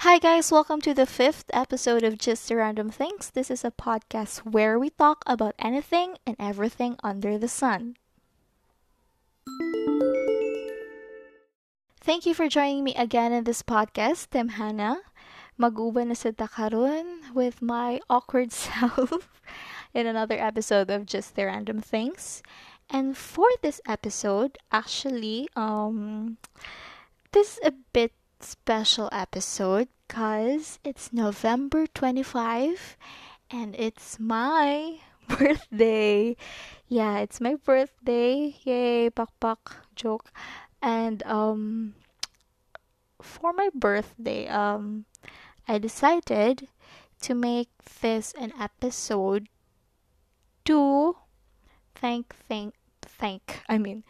Hi, guys, welcome to the fifth episode of Just the Random Things. This is a podcast where we talk about anything and everything under the sun. Thank you for joining me again in this podcast, Tim Hannah. Maguba na sa with my awkward self in another episode of Just the Random Things. And for this episode, actually, um, this is a bit special episode because it's November 25 and it's my birthday. Yeah, it's my birthday. Yay, pak pak joke. And um for my birthday, um I decided to make this an episode to thank thank thank I mean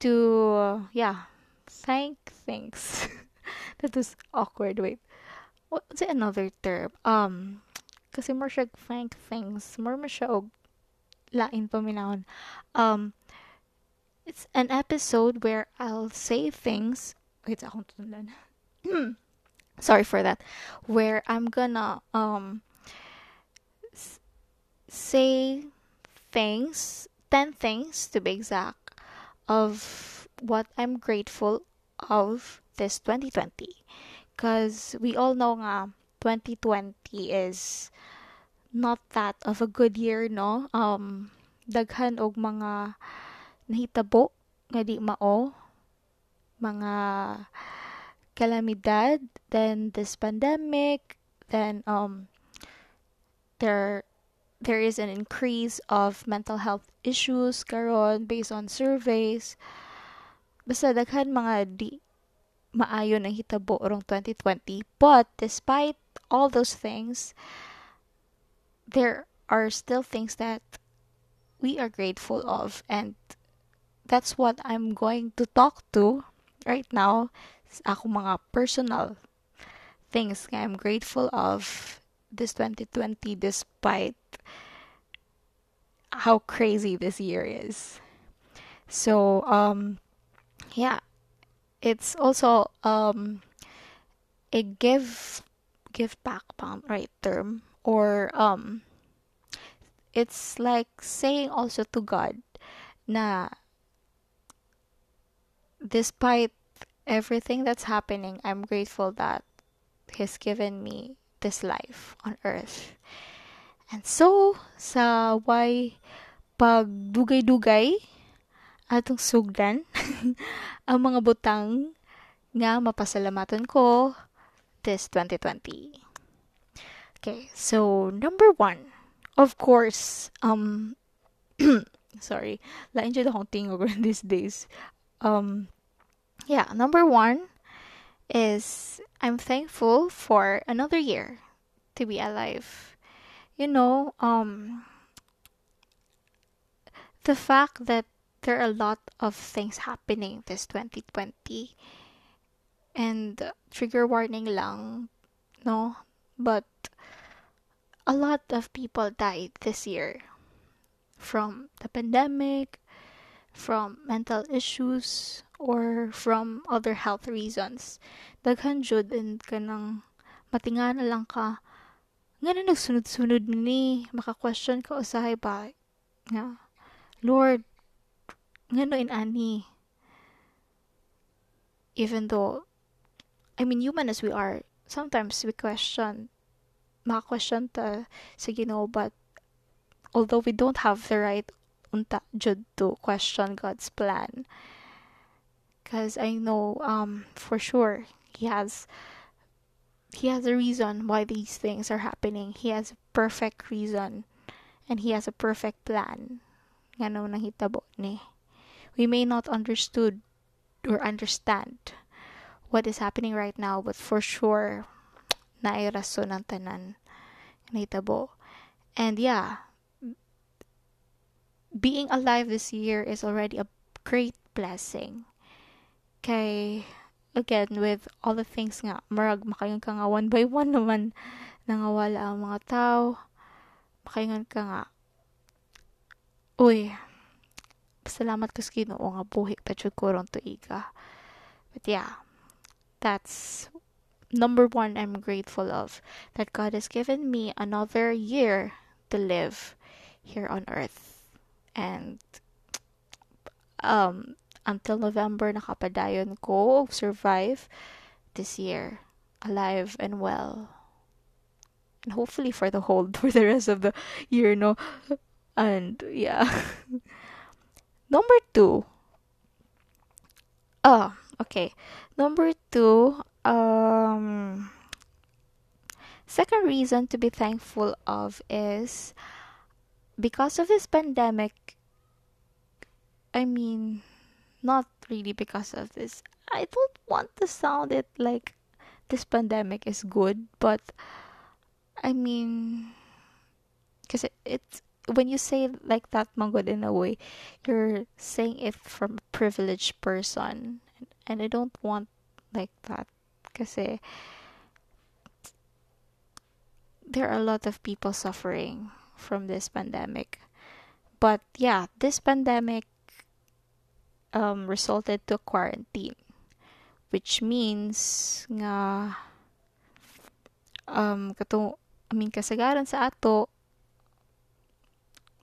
to yeah thank things that was awkward wait. What's another term? Um kasi more siya thank things. More mo siya og lain paminahon um it's an episode where I'll say things wait akong tunlan sorry for that. Where i'm gonna um say things 10 things to be exact of what i'm grateful of this 2020 because we all know nga 2020 is not that of a good year no um daghan og mga nahitabo nga di mao mga calamidad, then this pandemic, then um there there is an increase of mental health issues karon based on surveys. Basta daghan mga di maayo na hitabo rong 2020. But despite all those things, there are still things that we are grateful of and that's what I'm going to talk to right now ako mga personal things I'm grateful of this 2020 despite how crazy this year is. So um yeah, it's also um a give give back right term or um it's like saying also to God na despite everything that's happening, I'm grateful that He's given me this life on earth. And so, sa way pagdugay-dugay atong sugdan ang mga butang nga mapasalamatan ko this 2020. Okay, so number one, of course, um, sorry, lain dyan akong tingog these days. Um, yeah, number one is I'm thankful for another year to be alive. You know, um, the fact that there are a lot of things happening this 2020 and trigger warning lang, no? But a lot of people died this year from the pandemic, from mental issues, or from other health reasons. Daghan jud and kanang matingana lang ka nga na nagsunod-sunod ni maka-question ka usahay ba nga Lord nga no in ani even though I mean human as we are sometimes we question maka-question ta sa Ginoo but although we don't have the right unta jud to question God's plan because I know um for sure he has he has a reason why these things are happening. He has a perfect reason and he has a perfect plan. Nga nahitabo ni. We may not understood or understand what is happening right now, but for sure naay rason ng tanan nahitabo. And yeah, being alive this year is already a great blessing. Kay again with all the things nga marag makaingon ka nga one by one naman nangawala ang mga tao. Makaingon ka nga. Uy salamat ko sa Ginoo nga buhi pa jud ko ron tuiga but yeah that's number one I'm grateful of that God has given me another year to live here on earth. And um until November nakapadayon ko survive this year alive and well. And hopefully for the whole for the rest of the year no and yeah. Number 2. Oh, okay. Number 2 um second reason to be thankful of is because of this pandemic I mean not really because of this. I don't want to sound it like this pandemic is good, but I mean, because it, it's when you say like that, good in a way, you're saying it from a privileged person, and I don't want like that, because there are a lot of people suffering from this pandemic. But yeah, this pandemic um, resulted to quarantine which means nga um katong I mean kasagaran sa ato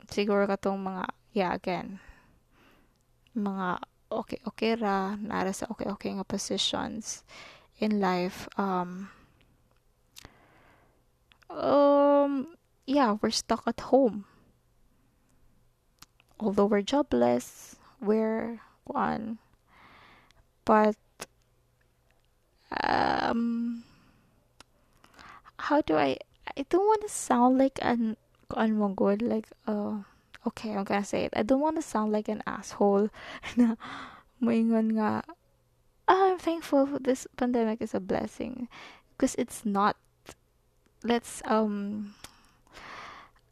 siguro katong mga yeah again mga okay okay ra nara sa okay okay nga positions in life um um yeah we're stuck at home although we're jobless we're one. But um how do I I don't want to sound like an an mo good like uh okay I'm gonna say it. I don't want to sound like an asshole. Na moingon nga oh, I'm thankful this pandemic is a blessing. Because it's not let's um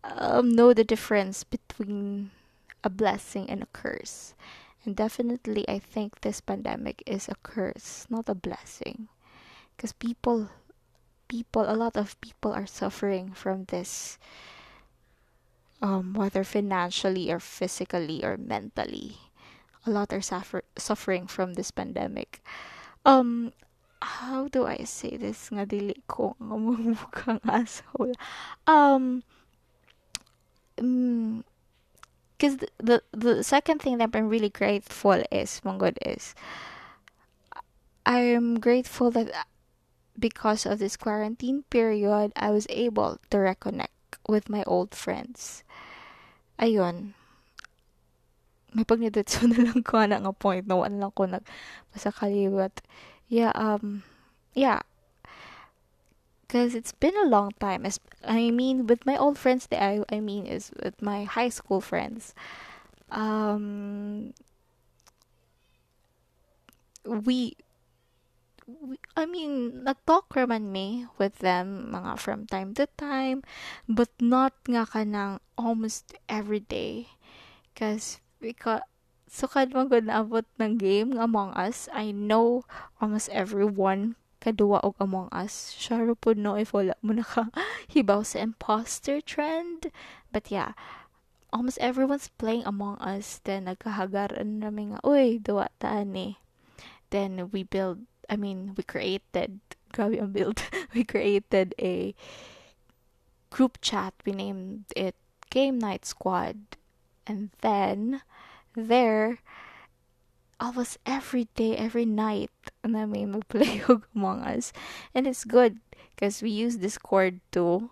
um know the difference between a blessing and a curse. And definitely, I think this pandemic is a curse, not a blessing. Because people, people, a lot of people are suffering from this, um, whether financially or physically or mentally. A lot are suffer- suffering from this pandemic. Um, how do I say this nga dili ko nga asshole. Um, because the, the the second thing that I'm really grateful is Mongod is I'm grateful that because of this quarantine period I was able to reconnect with my old friends. Ayun. May pagniditso na lang ko na nga point na wala ko nag masakaliwat. Yeah, um, yeah, because it's been a long time. As I mean, with my old friends, that I I mean is with my high school friends. Um, we I mean, nag-talk raman me with them mga from time to time, but not nga almost every day. Cause because sukad man gud naabot ng game Among Us, I know almost everyone kaduwa og Among Us. Sure po no if wala mo nakahibaw sa imposter trend. But yeah, almost everyone's playing Among Us. Then nagkahagaran namin nga, uy, duwa taan eh. Then we build, I mean, we created, grabe ang build. we created a group chat. We named it Game Night Squad. And then there, almost every day, every night, na may magplay Among Us. And it's good because we use Discord too.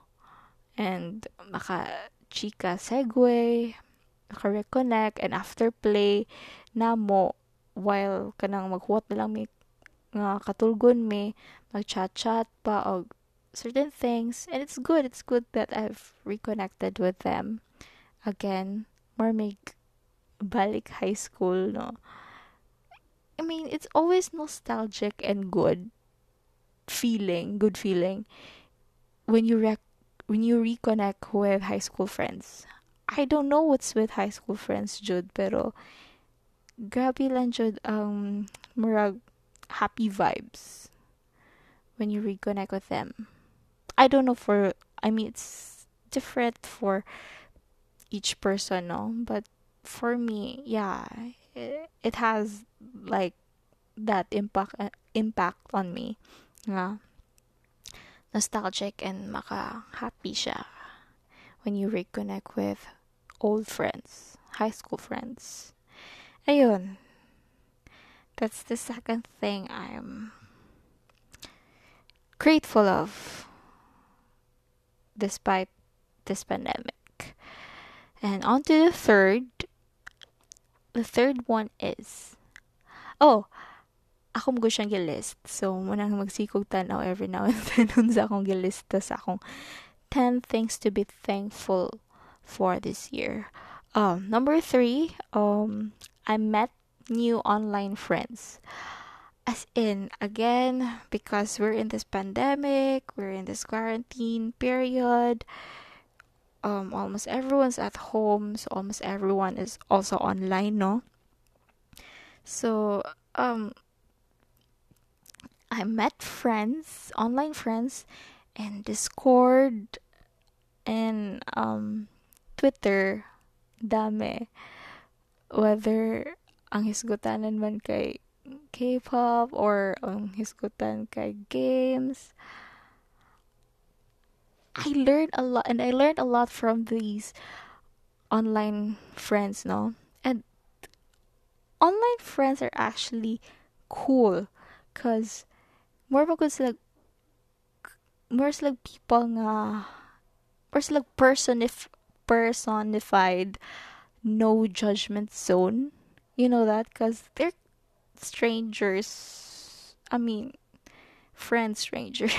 And maka chika segue, maka reconnect, and after play, na mo, while kanang maghuwat na lang may nga katulgon me, mag-chat-chat pa og certain things. And it's good, it's good that I've reconnected with them. Again, more make balik high school, no? I mean, it's always nostalgic and good feeling, good feeling when you rec- when you reconnect with high school friends. I don't know what's with high school friends, Jude, pero grabe lang Jude um murag happy vibes when you reconnect with them. I don't know for I mean it's different for each person, no, but for me, yeah, it, has like that impact uh, impact on me. Yeah. nostalgic and maka-happy siya when you reconnect with old friends, high school friends. Ayun. That's the second thing I'm grateful of despite this pandemic. And on to the third. The third one is Oh, ako mo siyang gilist. So, munang magsikog tanaw every now and then sa akong gilista sa akong 10 things to be thankful for this year. Um, number three, um, I met new online friends. As in, again, because we're in this pandemic, we're in this quarantine period, um, almost everyone's at home, so almost everyone is also online, no? So, um, I met friends, online friends, in Discord and um, Twitter. Dami. Whether ang hisgutanan man kay K-pop or ang hisgutan kay games. I learned a lot and I learned a lot from these online friends, no? And online friends are actually cool cuz more ba sila more sila people nga more sila personif personified no judgment zone. You know that because they're strangers. I mean, friends, strangers.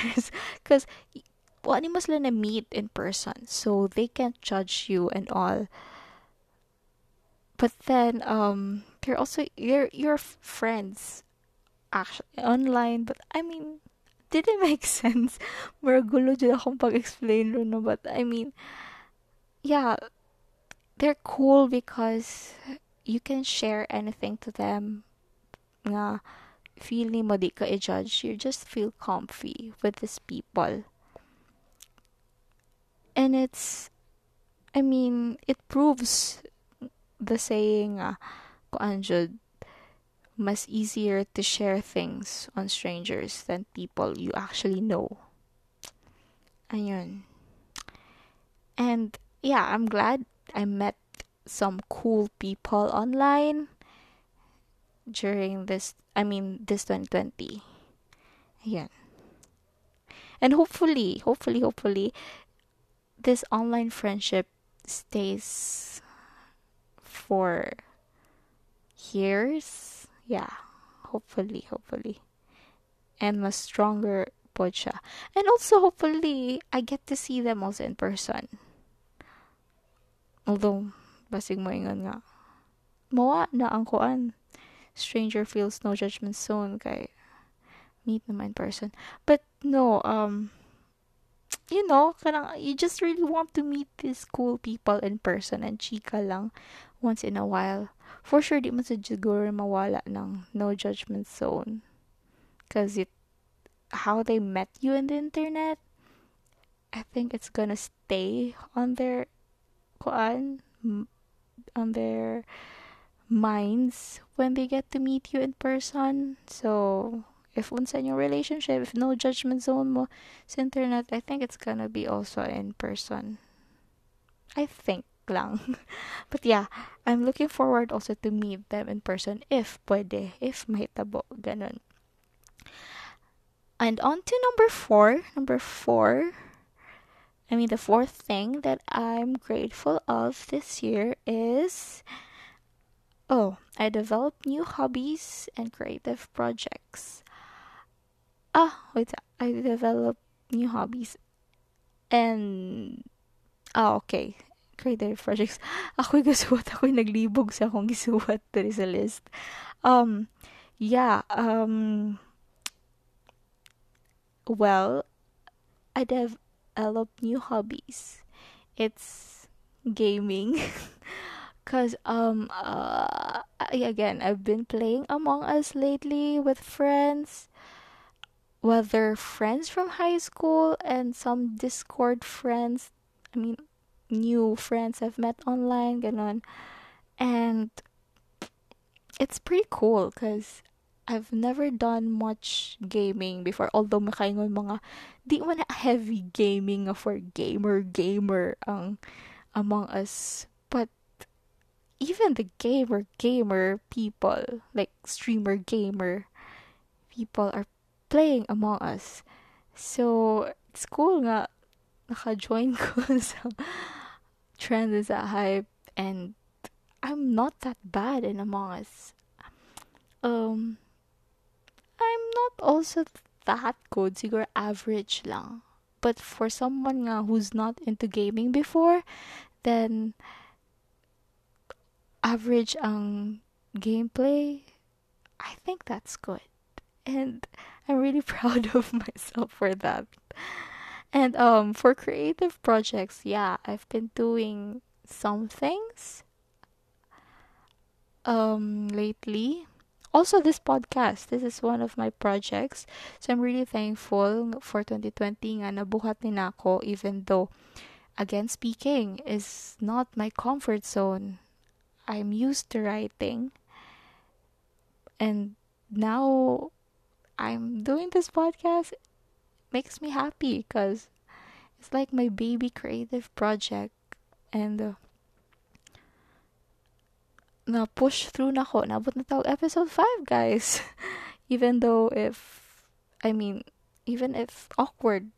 Because what must na meet in person, so they can't judge you and all. But then, um, they're also your your friends, actually online. But I mean, did it make sense? Maragulo dyan akong pag-explain no, but I mean, yeah, they're cool because you can share anything to them nga feeling mo di ka i-judge. You just feel comfy with these people. And it's I mean it proves the saying uh, kuan mas easier to share things on strangers than people you actually know. Ayun. And yeah I'm glad I met some cool people online during this I mean this 2020. Yeah. And hopefully, hopefully, hopefully this online friendship stays for years. Yeah. Hopefully, hopefully. And mas stronger po siya. And also hopefully I get to see them also in person. Although basig mo ingon nga. Mawa na ang kuan. Stranger feels no judgment zone kay meet naman person. But no um you know kanang you just really want to meet these cool people in person and chika lang once in a while. For sure di man sa siguro mawala ng no judgment zone because it how they met you in the internet I think it's gonna stay on their kuan on their minds when they get to meet you in person. So, if in your relationship, if no judgment zone mo sa internet, I think it's gonna be also in person. I think lang. but yeah, I'm looking forward also to meet them in person if pwede, if mahitabo, ganun. And on to number four. Number four I mean, the fourth thing that I'm grateful of this year is oh, I developed new hobbies and creative projects. Ah, wait, I developed new hobbies and ah, okay. Creative projects. Ako'y gasuwat. Ako'y naglibog sa akong gisuwat diri sa list. Um, yeah, um, well, I dev develop new hobbies. It's gaming. Cause um uh again I've been playing Among Us lately with friends. Whether friends from high school and some Discord friends, I mean new friends I've met online, ganon. And it's pretty cool because I've never done much gaming before. Although makaingon mga di man na heavy gaming for gamer gamer ang Among Us. But even the gamer gamer people, like streamer gamer people are playing Among Us. So, it's cool nga naka-join ko sa trend sa hype and I'm not that bad in Among Us. Um, I'm not also that good. Siguro average lang. But for someone nga who's not into gaming before, then average ang gameplay, I think that's good. And I'm really proud of myself for that. And um for creative projects, yeah, I've been doing some things um lately also this podcast this is one of my projects. So i'm really thankful for 2020 nga nabuhat even though again speaking is not my comfort zone. I'm used to writing. And now i'm doing this podcast makes me happy because it's like my baby creative project. And uh, na push through na ko. Nabot na tawag episode 5, guys. even though if, I mean, even if awkward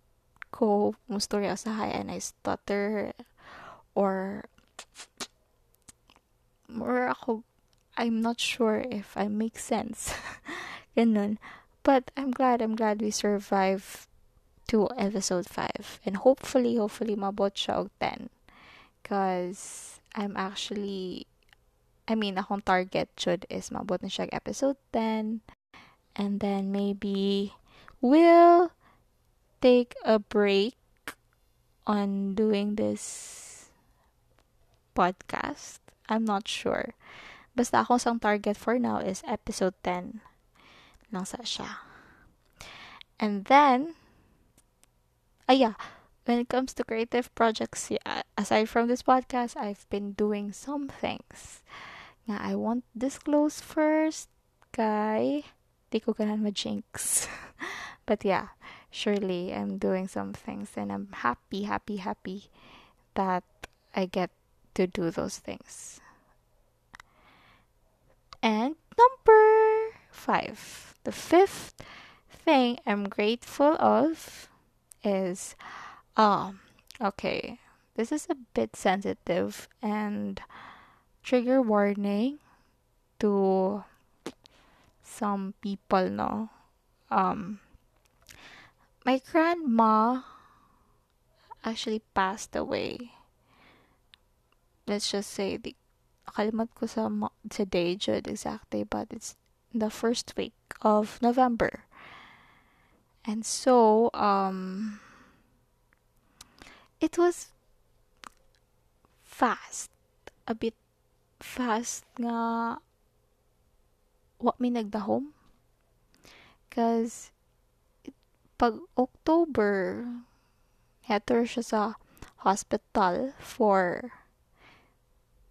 ko mustorya sa high and I stutter or or ako I'm not sure if I make sense. Ganun. But I'm glad, I'm glad we survived to episode 5. And hopefully, hopefully, mabot siya og 10. Because I'm actually I mean, akong target should is mabot na siya episode 10. And then maybe we'll take a break on doing this podcast. I'm not sure. Basta akong sang target for now is episode 10 lang sa siya. And then, ah yeah, when it comes to creative projects, aside from this podcast, I've been doing some things nga I won't disclose first kay di ko ganan ma-jinx. but yeah, surely I'm doing some things and I'm happy, happy, happy that I get to do those things. And number five, the fifth thing I'm grateful of is, um, okay, this is a bit sensitive and trigger warning to some people no? Um my grandma actually passed away. Let's just say the kalimat ko sa sa day jud exactly but it's the first week of November. And so um it was fast a bit fast nga wa mi nagdahom. Cause pag October heter siya sa hospital for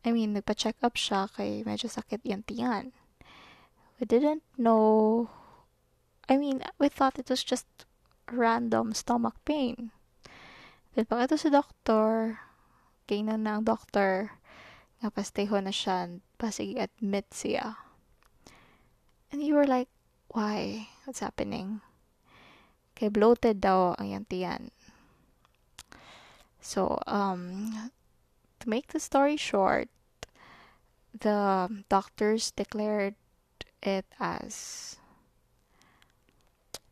I mean nagpa-check up siya kay medyo sakit yung tiyan. We didn't know I mean we thought it was just random stomach pain. Then pag ito sa doktor kay na ng doctor napasteho na siya, pasig admit siya. And you were like, why? What's happening? Kay bloated daw ang yung tiyan. So, um, to make the story short, the doctors declared it as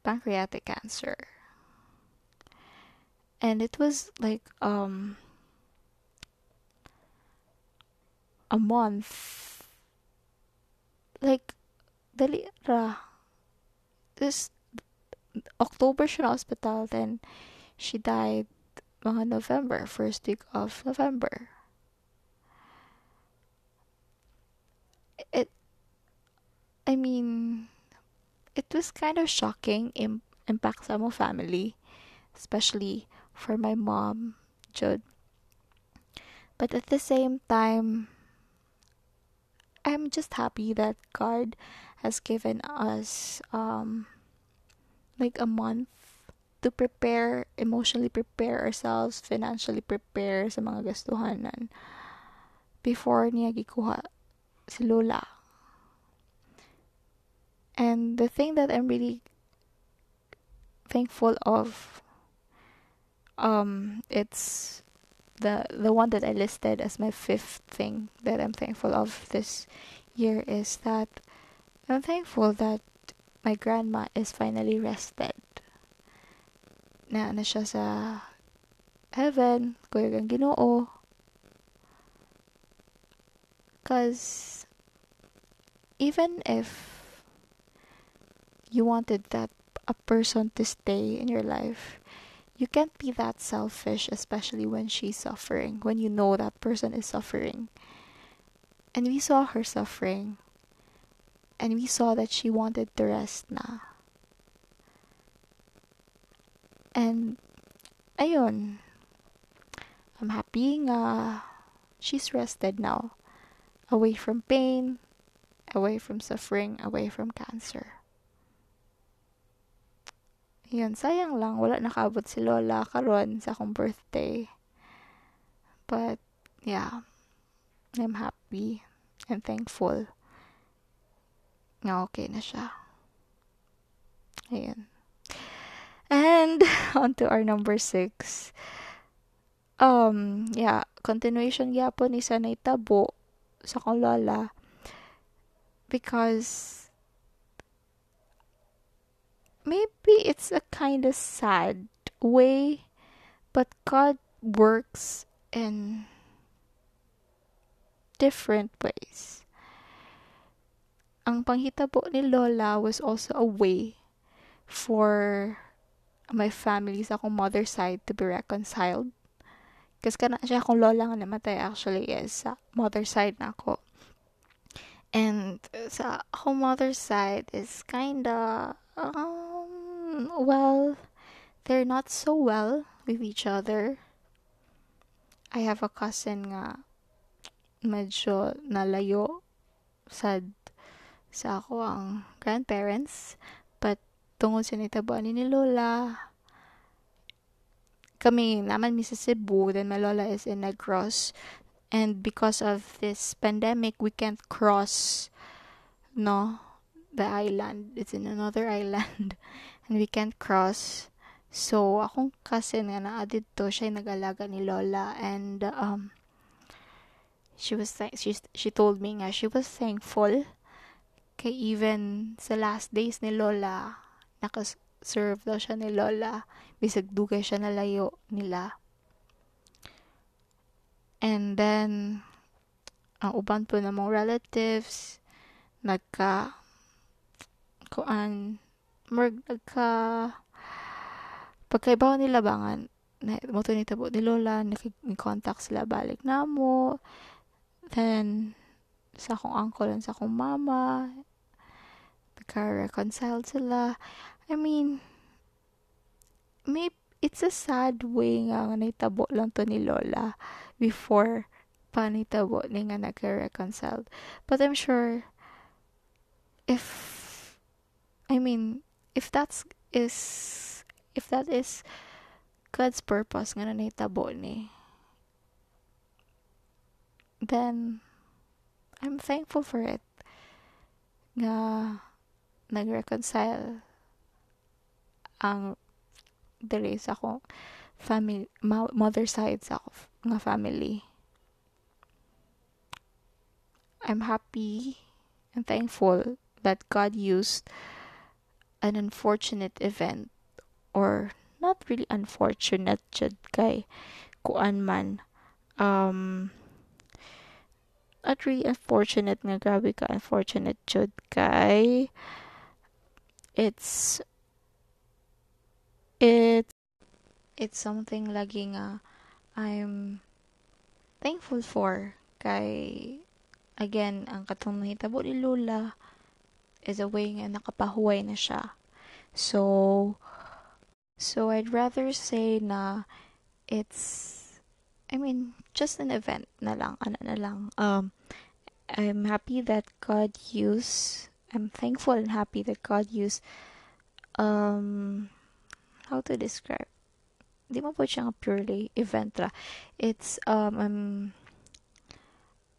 pancreatic cancer. And it was like, um, a month. Like, dali ra. This, October siya na hospital, then she died mga November, first week of November. It, I mean, it was kind of shocking im- impact sa mo family, especially for my mom, Jude. But at the same time, I'm just happy that God has given us um like a month to prepare, emotionally prepare ourselves, financially prepare sa mga gastuhanan before niya gikuha si Lola. And the thing that I'm really thankful of um it's the the one that I listed as my fifth thing that I'm thankful of this year is that I'm thankful that my grandma is finally rested. Na na siya sa heaven, kuya kang ginoo. Cause even if you wanted that a person to stay in your life, you can't be that selfish, especially when she's suffering, when you know that person is suffering. And we saw her suffering. And we saw that she wanted to rest na. And, ayun. I'm happy nga she's rested now. Away from pain, away from suffering, away from cancer. Yun, sayang lang, wala nakabot si Lola karon sa akong birthday. But, yeah, I'm happy and thankful nga okay na siya. Ayun. And, on to our number six. Um, yeah, continuation gyapon ni sa naitabo sa akong lola because maybe it's a kind of sad way, but God works in different ways. Ang panghitabo ni Lola was also a way for my family sa akong mother side to be reconciled. Kasi kana siya akong lola nga namatay actually is sa mother side na ako. And sa akong mother side is kinda ah, um, well, they're not so well with each other. I have a cousin nga medyo nalayo sad sa ako ang grandparents but tungod sa nitabuan ni Lola kami naman mi sa Cebu then my Lola is in Negros and because of this pandemic we can't cross no the island. It's in another island. And we can't cross. So, akong cousin nga na dito, siya nag-alaga ni Lola. And, um, she was, th- she, she told me nga, she was thankful kay even sa last days ni Lola, nakaserve daw siya ni Lola. Bisag dugay siya na layo nila. And then, ang uban po ng mga relatives, nagka kuan murag nagka pagkaibaw nila bangan na mo to nitabo ni Lola nag-contact sila balik na mo. Then sa akong uncle and sa akong mama nagka-reconcile sila. I mean maybe it's a sad way nga nga naitabo lang to ni Lola before pa nitabo ni nga nagka-reconcile. But I'm sure if I mean, if that's is if that is God's purpose nga nahitabo ni then I'm thankful for it. Nga nag-reconcile ang diri sa akong family mother side sa ako nga family. I'm happy and thankful that God used an unfortunate event or not really unfortunate jud kay kuan man. Um not really unfortunate nga grabe ka unfortunate jud kay it's it's it's something lagi nga I'm thankful for. Kay again ang katong nahitabo ni Lola is a way nga nakapahuway na siya. So, so I'd rather say na it's, I mean, just an event na lang, ano na lang. Um, I'm happy that God used I'm thankful and happy that God used um how to describe di mo po siya purely event ra. It's um, um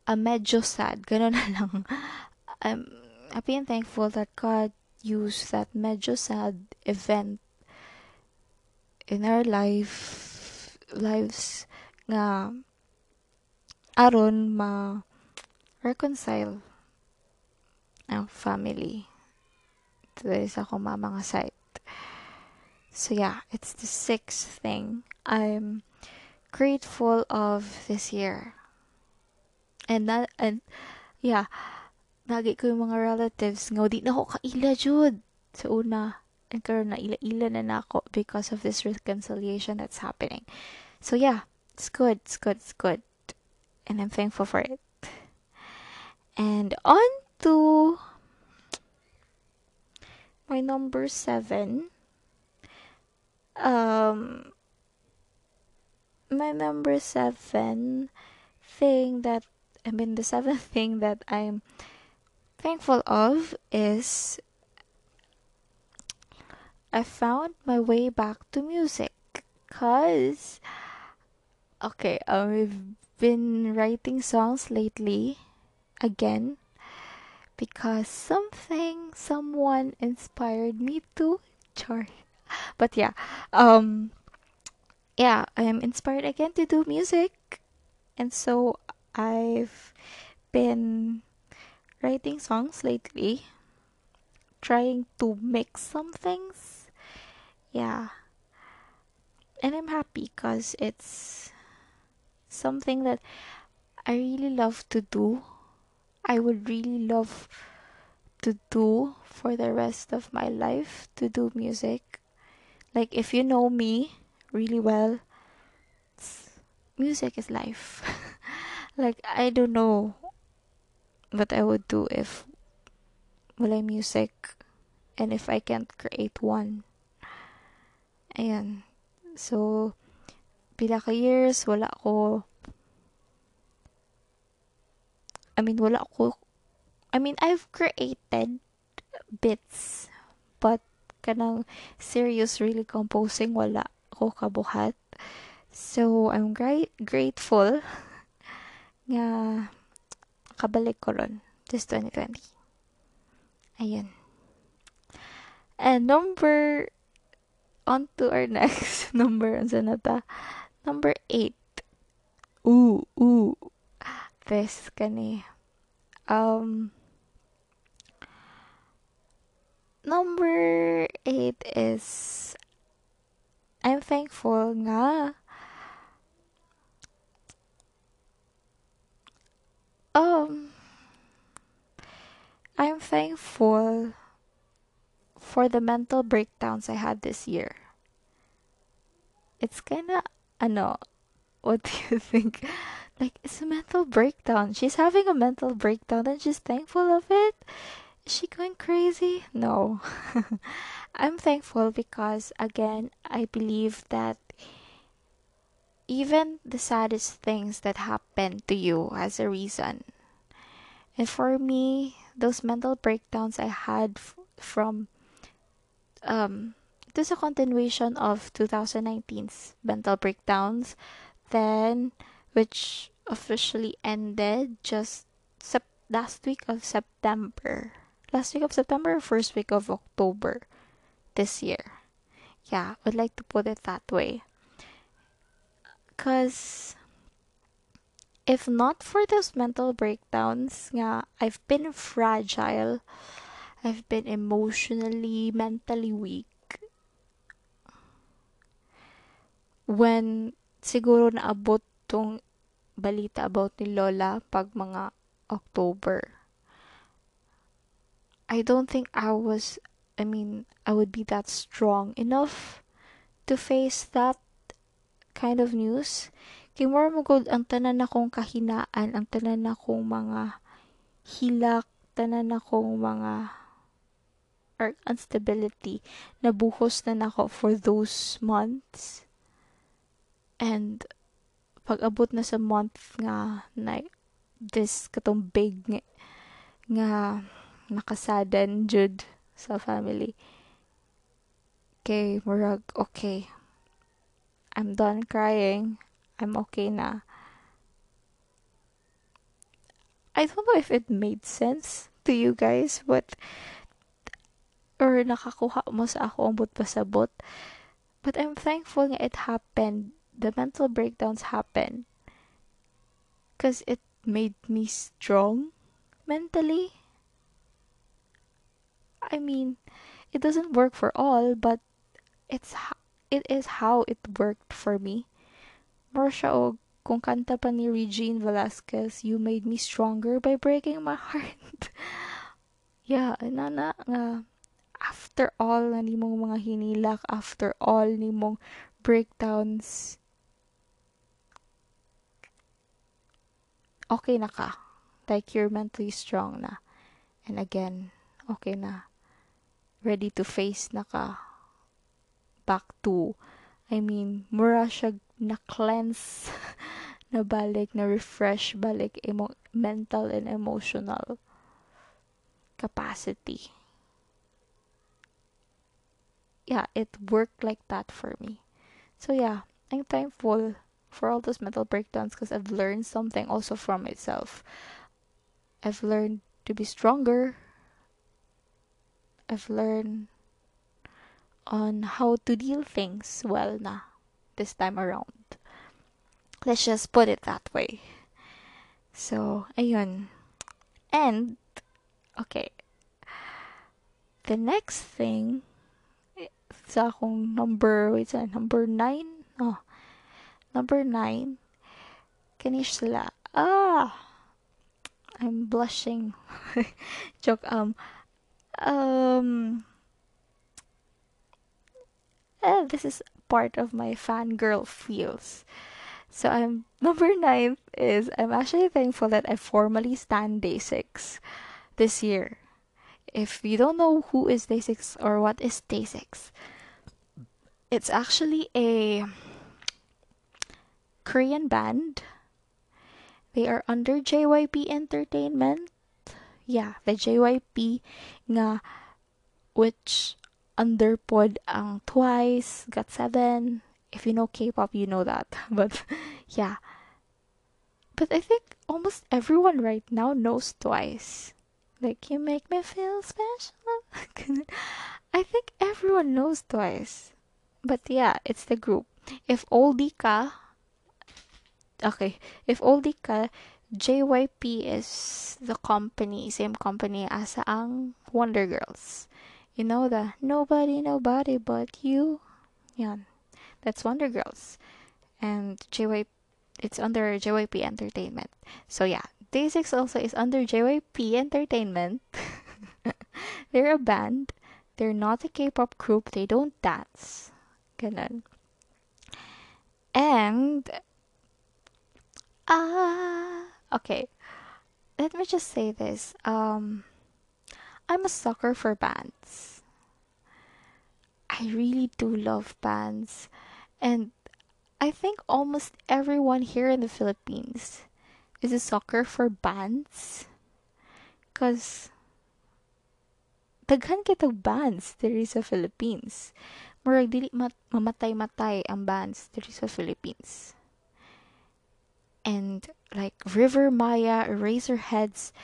a medyo sad. Ganun na lang. I'm happy been thankful that God used that medyo sad event in our life lives nga aron ma reconcile ang family to sa akong mama nga side so yeah, it's the sixth thing I'm grateful of this year. And that and yeah, nagi ko yung mga relatives nga di na ako kaila jud sa una and karon na ila-ila na nako because of this reconciliation that's happening. So yeah, it's good, it's good, it's good. And I'm thankful for it. And on to my number seven um my number seven thing that I mean the seventh thing that I'm thankful of is I found my way back to music cuz okay um, I've been writing songs lately again because something someone inspired me to chart but yeah, um, yeah, I am inspired again to do music, and so I've been writing songs lately, trying to make some things. Yeah, and I'm happy because it's something that I really love to do. I would really love to do for the rest of my life to do music like if you know me really well music is life like i don't know what i would do if wala music and if i can't create one. Ayan. So pila ka years wala I mean wala ko I mean I've created bits but kanang serious really composing wala ko kabuhat. So I'm great grateful nga kabalik ko ron. This 2020 ayan. And number on to our next. Number unsa na ta? Number 8 ooh ooh. This kani. Um number eight is I'm thankful nga um I'm thankful for the mental breakdowns I had this year. It's kinda ano what do you think? Like it's a mental breakdown. She's having a mental breakdown and she's thankful of it. Is she going crazy? No. I'm thankful because, again, I believe that even the saddest things that happen to you has a reason. And for me, those mental breakdowns I had f- from um it was a continuation of 2019's mental breakdowns then which officially ended just sep- last week of September last week of September, first week of October this year. Yeah, I would like to put it that way. Because if not for those mental breakdowns, nga, I've been fragile. I've been emotionally, mentally weak. When siguro naabot tong balita about ni Lola pag mga October I don't think I was, I mean, I would be that strong enough to face that kind of news. Kay more mo ang tanan akong kahinaan, ang tanan akong mga hilak, tanan akong mga or instability nabuhos na nako for those months. And pag abot na sa month nga na this katong big nga, nga nakasaden jud sa family. Okay, murag okay. I'm done crying. I'm okay na. I don't know if it made sense to you guys, but or nakakuha mo sa ako ang but pasabot. But I'm thankful nga it happened. The mental breakdowns happened. Because it made me strong mentally. I mean, it doesn't work for all, but it's it is how it worked for me. More siya og kung kanta pa ni Regine Velasquez, You Made Me Stronger by Breaking My Heart. yeah, nana nga after all na nimong mga hinilak, after all nimong breakdowns, okay na ka. Like you're mentally strong na. And again, okay na. Ready to face na ka. Back to, I mean, mura siya na-cleanse, na balik, na-refresh balik imong mental and emotional capacity. Yeah, it worked like that for me. So yeah, I'm thankful for all those mental breakdowns because I've learned something also from myself. I've learned to be stronger. I've learned on how to deal things well na this time around. Let's just put it that way. So, ayun. And, okay. The next thing, sa akong number, wait, sa number 9? Oh, number 9. Kanish sila. Ah! I'm blushing. Joke, um, um, eh, this is part of my fangirl feels. So I'm number nine is I'm actually thankful that I formally stand day six this year. If you don't know who is day six or what is day six, it's actually a Korean band. They are under JYP Entertainment. Yeah, the JYP nga which under pod ang uh, Twice, GOT7. If you know K-pop, you know that. But yeah. But I think almost everyone right now knows Twice. Like you make me feel special. I think everyone knows Twice. But yeah, it's the group. If oldie ka, okay, if oldie ka, JYP is the company, same company as ang Wonder Girls. You know the nobody, nobody but you. Yeah, that's Wonder Girls, and JYP. It's under JYP Entertainment. So yeah, Day Six also is under JYP Entertainment. They're a band. They're not a K-pop group. They don't dance. Ganun. And ah, uh, okay. Let me just say this. Um I'm a sucker for bands. I really do love bands. And I think almost everyone here in the Philippines is a sucker for bands. Because daghan kitag bands diri sa Philippines. Murag dili mat- mamatay-matay ang bands diri sa Philippines. And like River Maya, Eraserheads,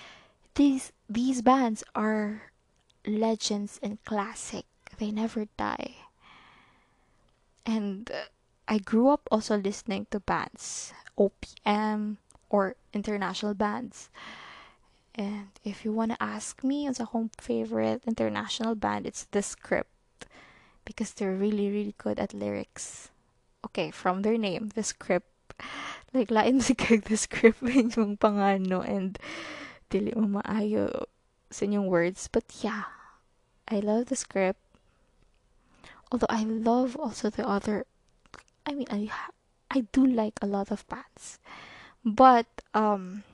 these these bands are legends and classic. They never die. And uh, I grew up also listening to bands, OPM or international bands. And if you want to ask me as a home favorite international band, it's The Script because they're really really good at lyrics. Okay, from their name, The Script. Like lain si The Script yung pangano and dili mo maayo sa inyong words. But yeah, I love the script. Although I love also the other, I mean, I I do like a lot of bands, but um,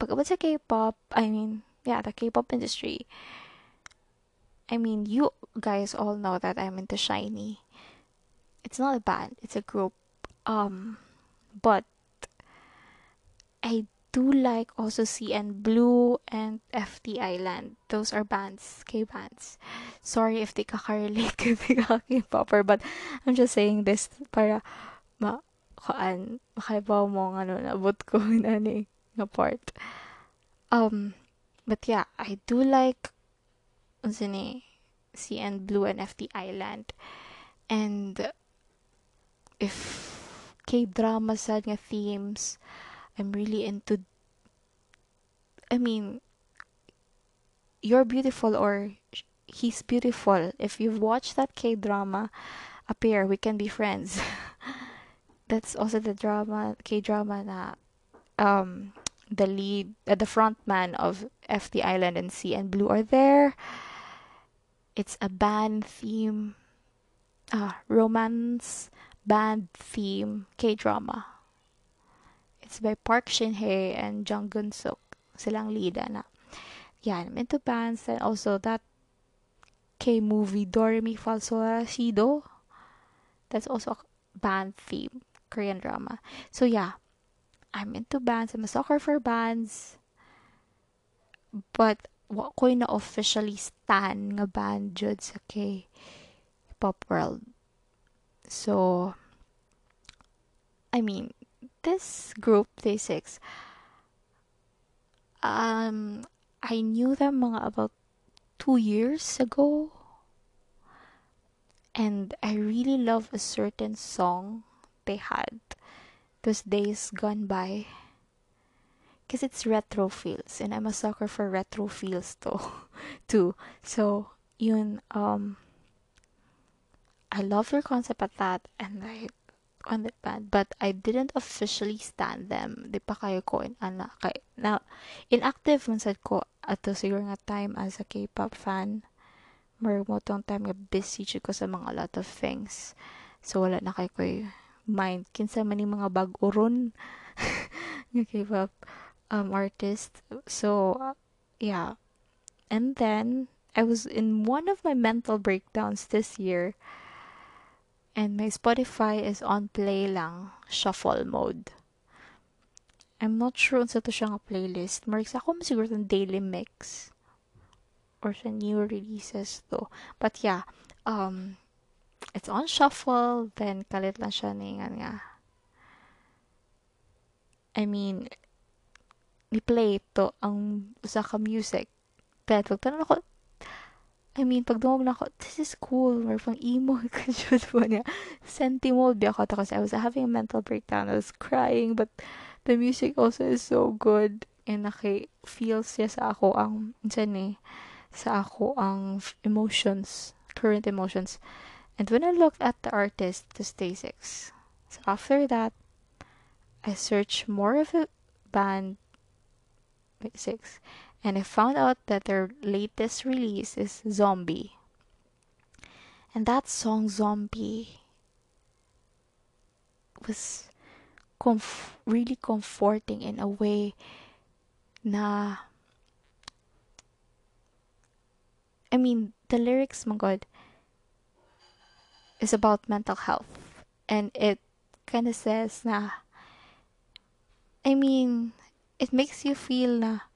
pagkabot sa K-pop, I mean, yeah, the K-pop industry. I mean, you guys all know that I'm into SHINee. It's not a band; it's a group. Um, but I do like also CN Blue and FT Island. Those are bands, K bands. Sorry if they kakarelate ka K-popper, but I'm just saying this para ma kaan makaibaw mo ano nabot ko na ni nga part. Um, but yeah, I do like unsa ni CN Blue and FT Island. And if K-drama sad nga themes, I'm really into I mean You're Beautiful or He's Beautiful. If you've watched that K-drama, appear we can be friends. That's also the drama K-drama na um the lead uh, the front man of FT Island and CN Blue are there. It's a band theme ah, romance band theme K-drama. It's by Park Shin-hye and Jang Keun-suk. Silang lead na. Yeah, I'm into bands and also that K-movie Doremi Falsora Shido. That's also a band theme Korean drama. So yeah, I'm into bands. I'm a sucker for bands. But wa ko na officially stan nga band jud sa K pop world. So, I mean, this group, Day 6, um, I knew them mga about two years ago. And I really love a certain song they had. Those days gone by. Because it's retro feels. And I'm a sucker for retro feels too. too. So, yun, um, I love your concept at that and I on the band but I didn't officially stand them. Di pa kayo ko in ana. Kay na inactive man sad ko ato siguro nga time as a K-pop fan. More mo tong time nga busy ko sa mga lot of things. So wala na kay ko mind. Kinsa man ni mga bag-oron nga K-pop um artist. So uh, yeah. And then I was in one of my mental breakdowns this year and my Spotify is on play lang, shuffle mode. I'm not sure sa to siya nga playlist. Marks ako siguro ng daily mix or sa new releases to. But yeah, um, it's on shuffle, then kalit lang siya ni nga. I mean, ni-play to ang usa ka music. Pero tanan ako, I mean, pag dumog na ako, this is cool. Or pang emo ka dyan po niya. Senti mode ako kasi I was having a mental breakdown. I was crying, but the music also is so good. And naki feels siya sa ako ang, dyan eh, sa ako ang emotions, current emotions. And when I looked at the artist, the Stay Six, so after that, I searched more of a band, wait, Six, and I found out that their latest release is Zombie. And that song Zombie was comf- really comforting in a way na I mean the lyrics my god is about mental health and it kind of says na I mean it makes you feel na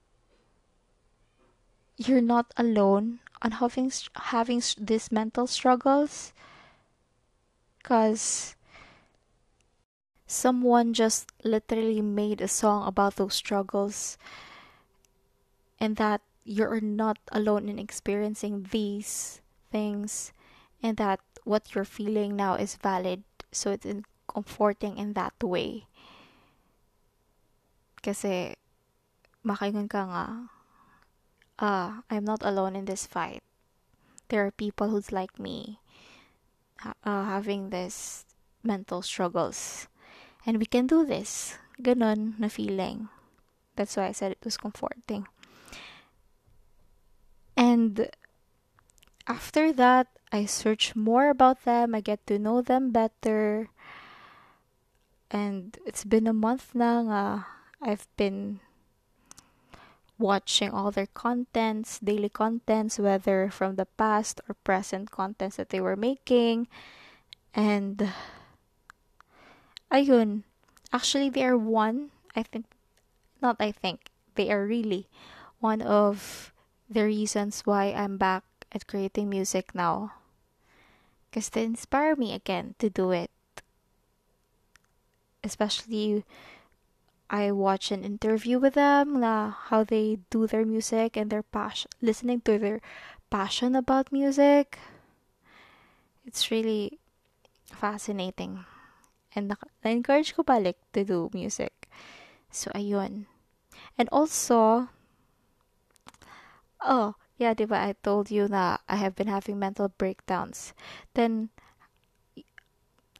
you're not alone on having having these mental struggles because someone just literally made a song about those struggles and that you're not alone in experiencing these things and that what you're feeling now is valid so it's comforting in that way. Kasi makaingon ka nga ah, I'm not alone in this fight. There are people who's like me, uh, having this mental struggles. And we can do this. Ganon na feeling. That's why I said it was comforting. And after that, I search more about them. I get to know them better. And it's been a month now. I've been watching all their contents, daily contents, whether from the past or present contents that they were making. And ayun, actually they are one, I think not I think, they are really one of the reasons why I'm back at creating music now. Because they inspire me again to do it. Especially, I watch an interview with them, na how they do their music and their passion, listening to their passion about music. It's really fascinating. And na-encourage ko balik to do music. So, ayun. And also, oh, yeah, diba, I told you that I have been having mental breakdowns. Then,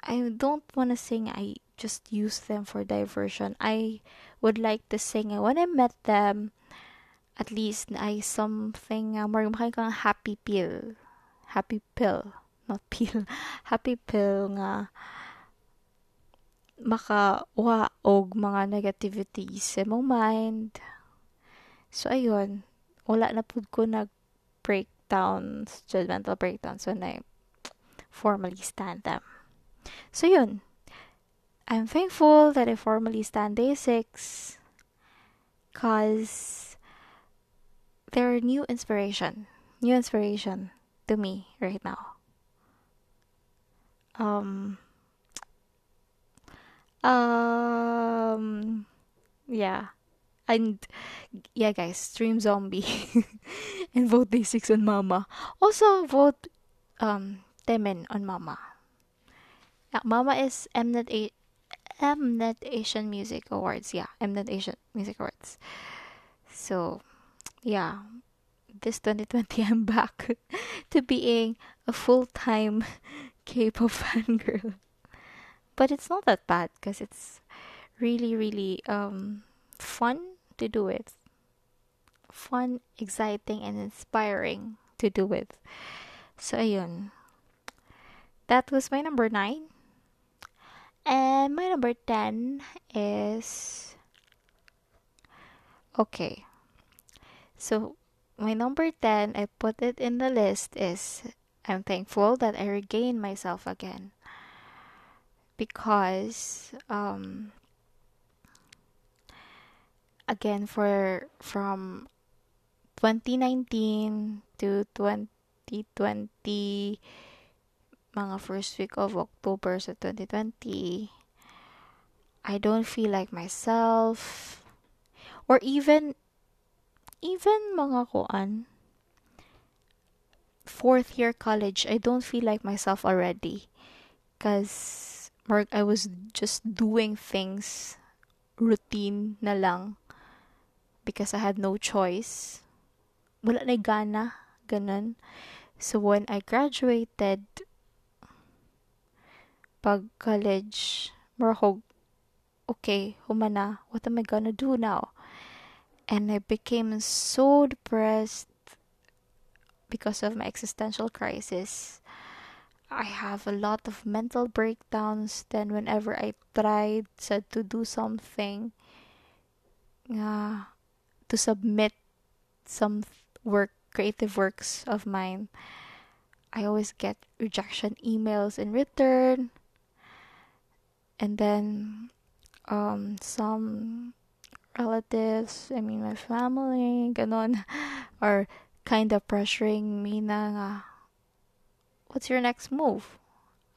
I don't want to sing. I just use them for diversion. I would like to sing. When I met them, at least ay something uh, more kang happy pill. Happy pill. Not pill. happy pill nga makawa og mga negativities sa mong mind. So, ayun. Wala na po ko nag breakdowns, judgmental breakdowns when I formally stand them. So, yun. I'm thankful that I formally stand day 6 because they're new inspiration. New inspiration to me right now. Um, um, yeah. And yeah, guys, stream zombie and vote day six on Mama. Also vote um Taemin on Mama. Yeah, Mama is Mnet Mnet Asian Music Awards. Yeah, Mnet Asian Music Awards. So, yeah, this 2020 I'm back to being a full-time K-pop fangirl. But it's not that bad because it's really really um fun to do it. Fun exciting and inspiring to do it. So ayun. That was my number 9 and my number 10 is okay. So my number 10 i put it in the list is i'm thankful that i regained myself again. Because um again for from 2019 to 2020 mga first week of October sa 2020 I don't feel like myself or even even mga kuan fourth year college I don't feel like myself already because Mark, I was just doing things routine na lang because I had no choice. Wala na gana, ganun. So when I graduated, pag college, marahog, okay, humana, what am I gonna do now? And I became so depressed because of my existential crisis. I have a lot of mental breakdowns then whenever I tried said to do something uh, to submit some work creative works of mine I always get rejection emails in return and then um some relatives I mean my family ganon are kind of pressuring me na nga what's your next move?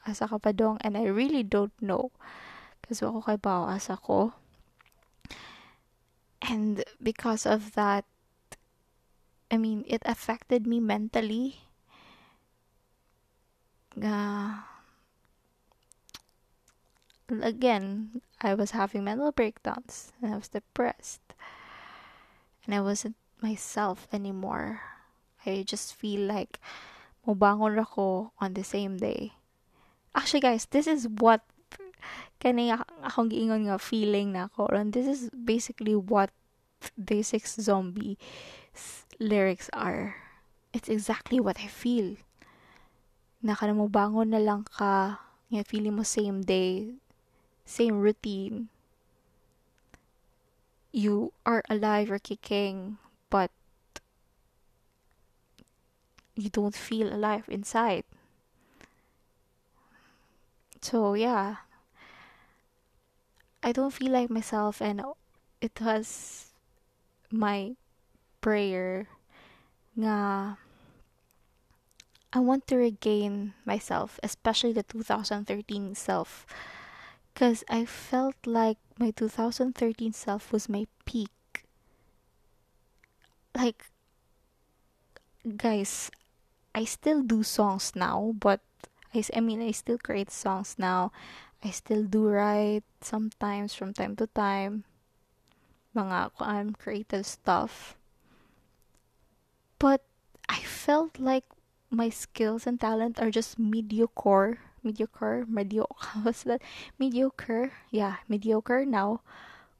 Asa ka pa dong? And I really don't know. Kasi ako kay bao asa ko. And because of that, I mean, it affected me mentally. Uh, again, I was having mental breakdowns and I was depressed. And I wasn't myself anymore. I just feel like mubangon ako on the same day. Actually, guys, this is what kani akong giingon nga feeling na ako. And this is basically what Day 6 Zombie lyrics are. It's exactly what I feel. Na ka na mo bangon na lang ka, nga feeling mo same day, same routine. You are alive or kicking, but you don't feel alive inside. So, yeah. I don't feel like myself and it was my prayer nga I want to regain myself, especially the 2013 self. Because I felt like my 2013 self was my peak. Like, guys, I still do songs now, but I, I mean, I still create songs now. I still do write sometimes from time to time. Mga um, creative stuff. But I felt like my skills and talent are just mediocre mediocre mediocre what's that? Mediocre yeah mediocre now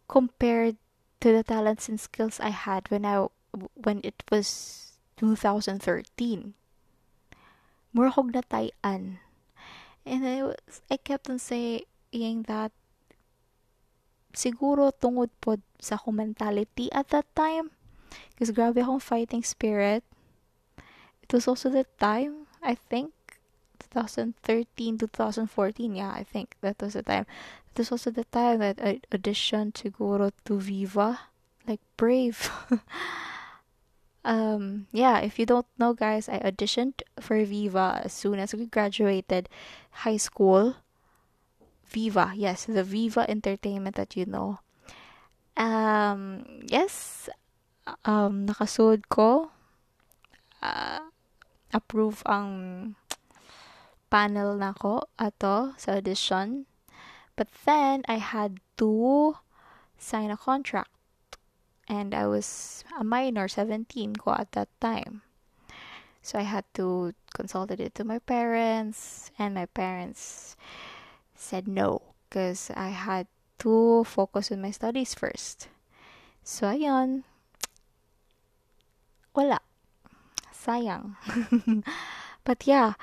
compared to the talents and skills I had when I when it was 2013 mura kog natayan and I was I kept on saying that siguro tungod pod sa akong mentality at that time because grabe akong fighting spirit. It was also the time I think 2013 2014 yeah I think that was the time. This was the time that I auditioned to go to Viva like brave. Um yeah if you don't know guys I auditioned for Viva as soon as we graduated high school. Viva yes the Viva entertainment that you know. Um yes um nakasud ko uh, approve ang panel nako ato sa audition. But then I had to sign a contract. And I was a minor, 17 ko at that time. So I had to consult it to my parents and my parents said no because I had to focus on my studies first. So ayun, wala sayang. but yeah,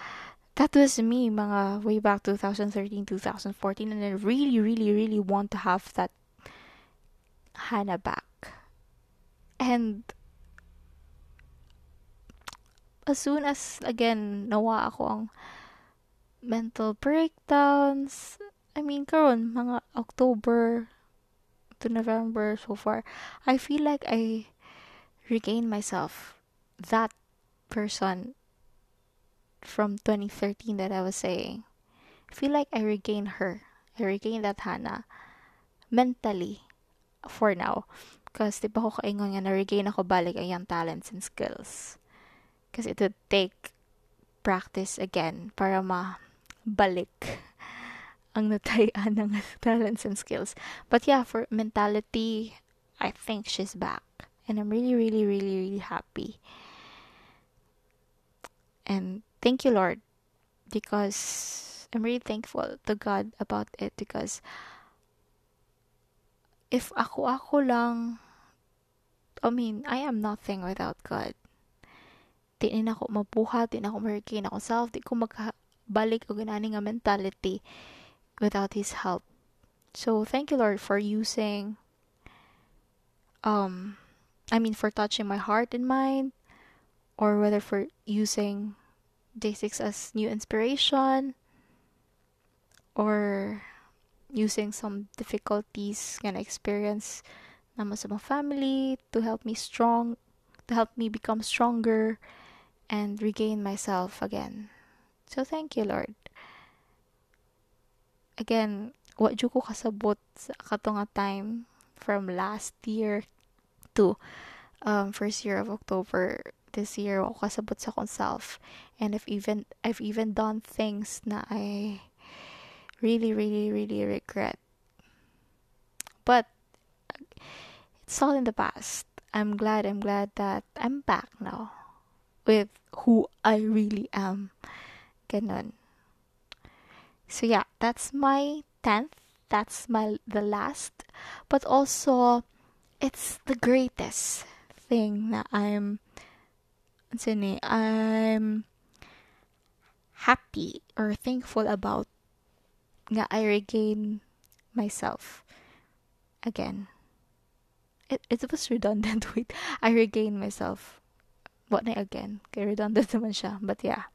that was me mga way back 2013, 2014 and I really, really, really want to have that Hannah back. And as soon as again nawa ako ang mental breakdowns, I mean karon mga October to November so far, I feel like I regained myself that person from 2013 that I was saying. I feel like I regained her. I regained that Hannah mentally for now. Because di ba ko kaingon nga na-regain ako balik ang yung talents and skills. Because it would take practice again para ma-balik ang natayan ng talents and skills. But yeah, for mentality, I think she's back. And I'm really, really, really, really happy. And thank you, Lord, because I'm really thankful to God about it because if ako ako lang I mean, I am nothing without God. Di ako mabuhat, di na ako ma-regain ako self, di ko magbalik o ganani nga mentality without His help. So, thank you, Lord, for using, um, I mean, for touching my heart and mind, or whether for using day six as new inspiration or using some difficulties and experience naman sa mga family to help me strong to help me become stronger and regain myself again. So thank you lord. Again what ko kasabot sa katong time from last year to um, first year of October this year ako kasabot sa akong self. And I've even I've even done things na I really really really regret. But it's all in the past. I'm glad I'm glad that I'm back now with who I really am. Ganun. So yeah that's my 10th that's my the last. But also it's the greatest thing that I'm sini, I'm happy or thankful about nga I regain myself again. It, it was redundant. Wait, I regain myself. What na again? Kay redundant naman siya. But yeah.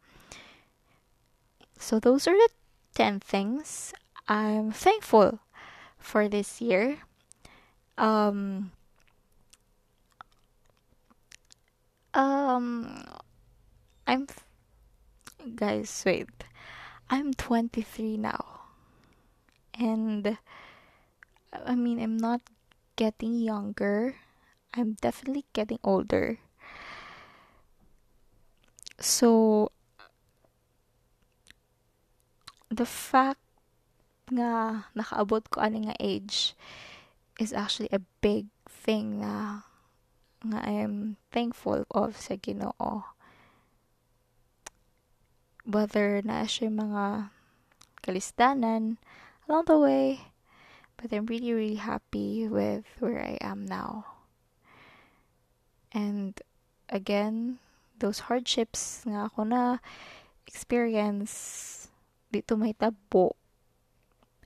So those are the 10 things I'm thankful for this year. um um I'm guys wait. I'm 23 now. And I mean I'm not getting younger. I'm definitely getting older. So the fact nga nakaabot ko ani nga age is actually a big thing na nga I'm thankful of sa Ginoo. Whether na siya mga kalistanan along the way, but I'm really, really happy with where I am now. And again, those hardships nga ako na experience dito may tabo.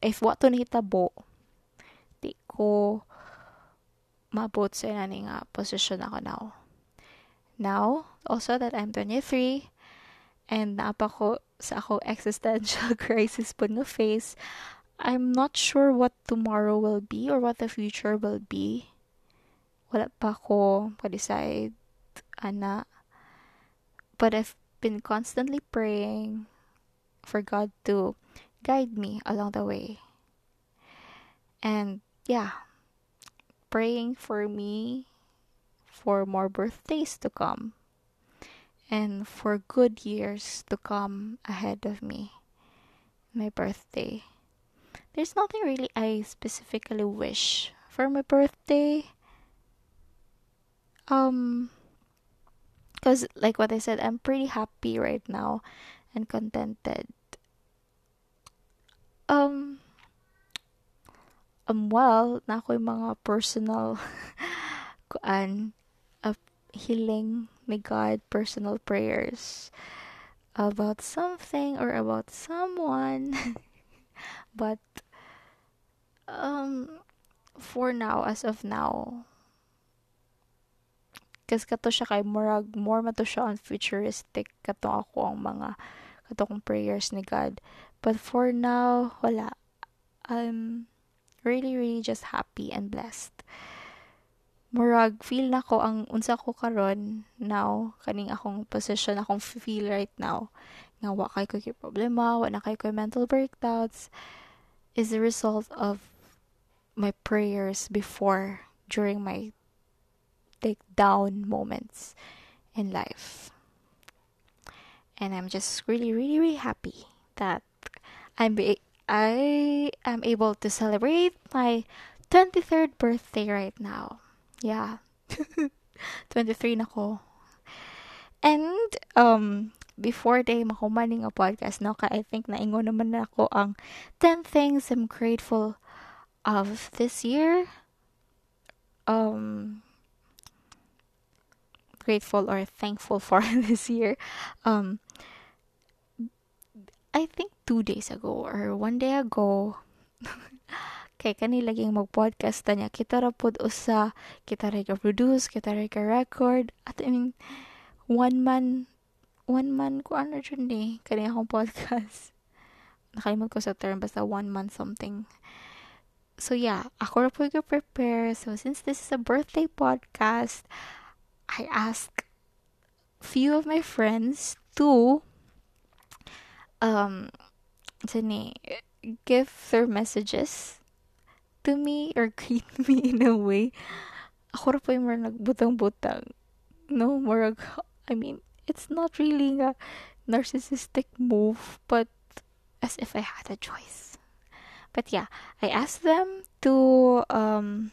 If what to tabo, di ko mabot sa inani nga position ako now. Now, also that I'm 23, and naapa ko sa ako existential crisis po nga face, I'm not sure what tomorrow will be or what the future will be. Wala pa ko pa-decide, ana. But I've been constantly praying for God to guide me along the way. And yeah, praying for me for more birthdays to come and for good years to come ahead of me. My birthday. There's nothing really I specifically wish for my birthday. Um, because, like what I said, I'm pretty happy right now and contented. Um, um well na ako mga personal kuan uh, healing. Ni God personal prayers about something or about someone. But um for now as of now kasi kato siya kay murag more man to siya on futuristic kato ako ang mga kato kong prayers ni God. But for now wala. I'm really really just happy and blessed. Murag feel na ko ang unsa ko karon now. Kaning akong position akong feel right now. Nga wa kay ko problema wa na kay ko mental breakdowns. Is the result of my prayers before during my take down moments in life. And i'm just really really really happy that i'm I am able to celebrate my 23rd birthday right now. Yeah. 23 na ko. And, um, before day mahumaning nga podcast, no, ka I think naingon naman na ako ang 10 things I'm grateful of this year. Um, grateful or thankful for this year. Um, I think two days ago or one day ago, kay kani laging mag-podcast ta niya, kita ra pod usa, kita ra produce, kita ra record, at I mean, one man, one man ko ano dyan eh, kani akong podcast. Nakalimot ko sa term, basta one man something. So yeah, ako ra po prepare. So since this is a birthday podcast, I asked few of my friends to um sini give their messages to me or greet me in a way. Ako ra po yung nagbutang-butang. No more I mean it's not really a narcissistic move but as if I had a choice. But yeah I asked them to um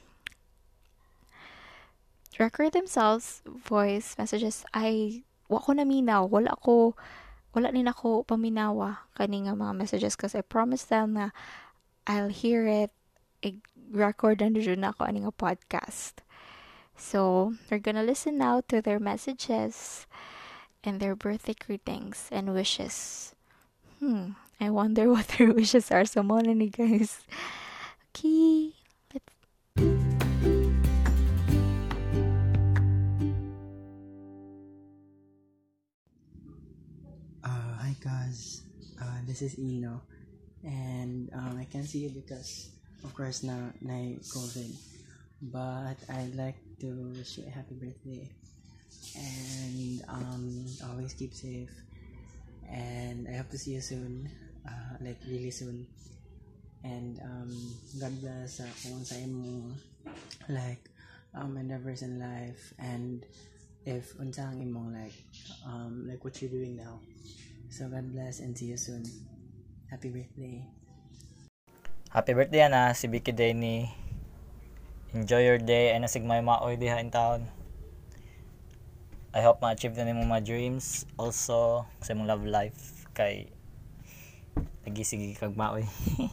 record themselves voice messages. I wa ko naminaw wala ko wala din ako paminawa kani nga mga messages kasi I promised them na I'll hear it i-record na ako ani nga podcast. So, we're gonna listen now to their messages and their birthday greetings and wishes. Hmm, I wonder what their wishes are. So, mo ni guys. Okay, guys, uh, this is Ino and um, I can't see you because of course na na COVID but I'd like to wish you a happy birthday and um, always keep safe. And I hope to see you soon, uh, like really soon. And um, God bless sa kung sa mo like um, endeavors in life and if unsang imong like um, like what you're doing now. So God bless and see you soon. Happy birthday. Happy birthday na si Vicky Denny. Enjoy your day and nasigmay maoy diha in town. I hope ma-achieve na nimo mga dreams also sa imong love life kay lagi sige kag maoy.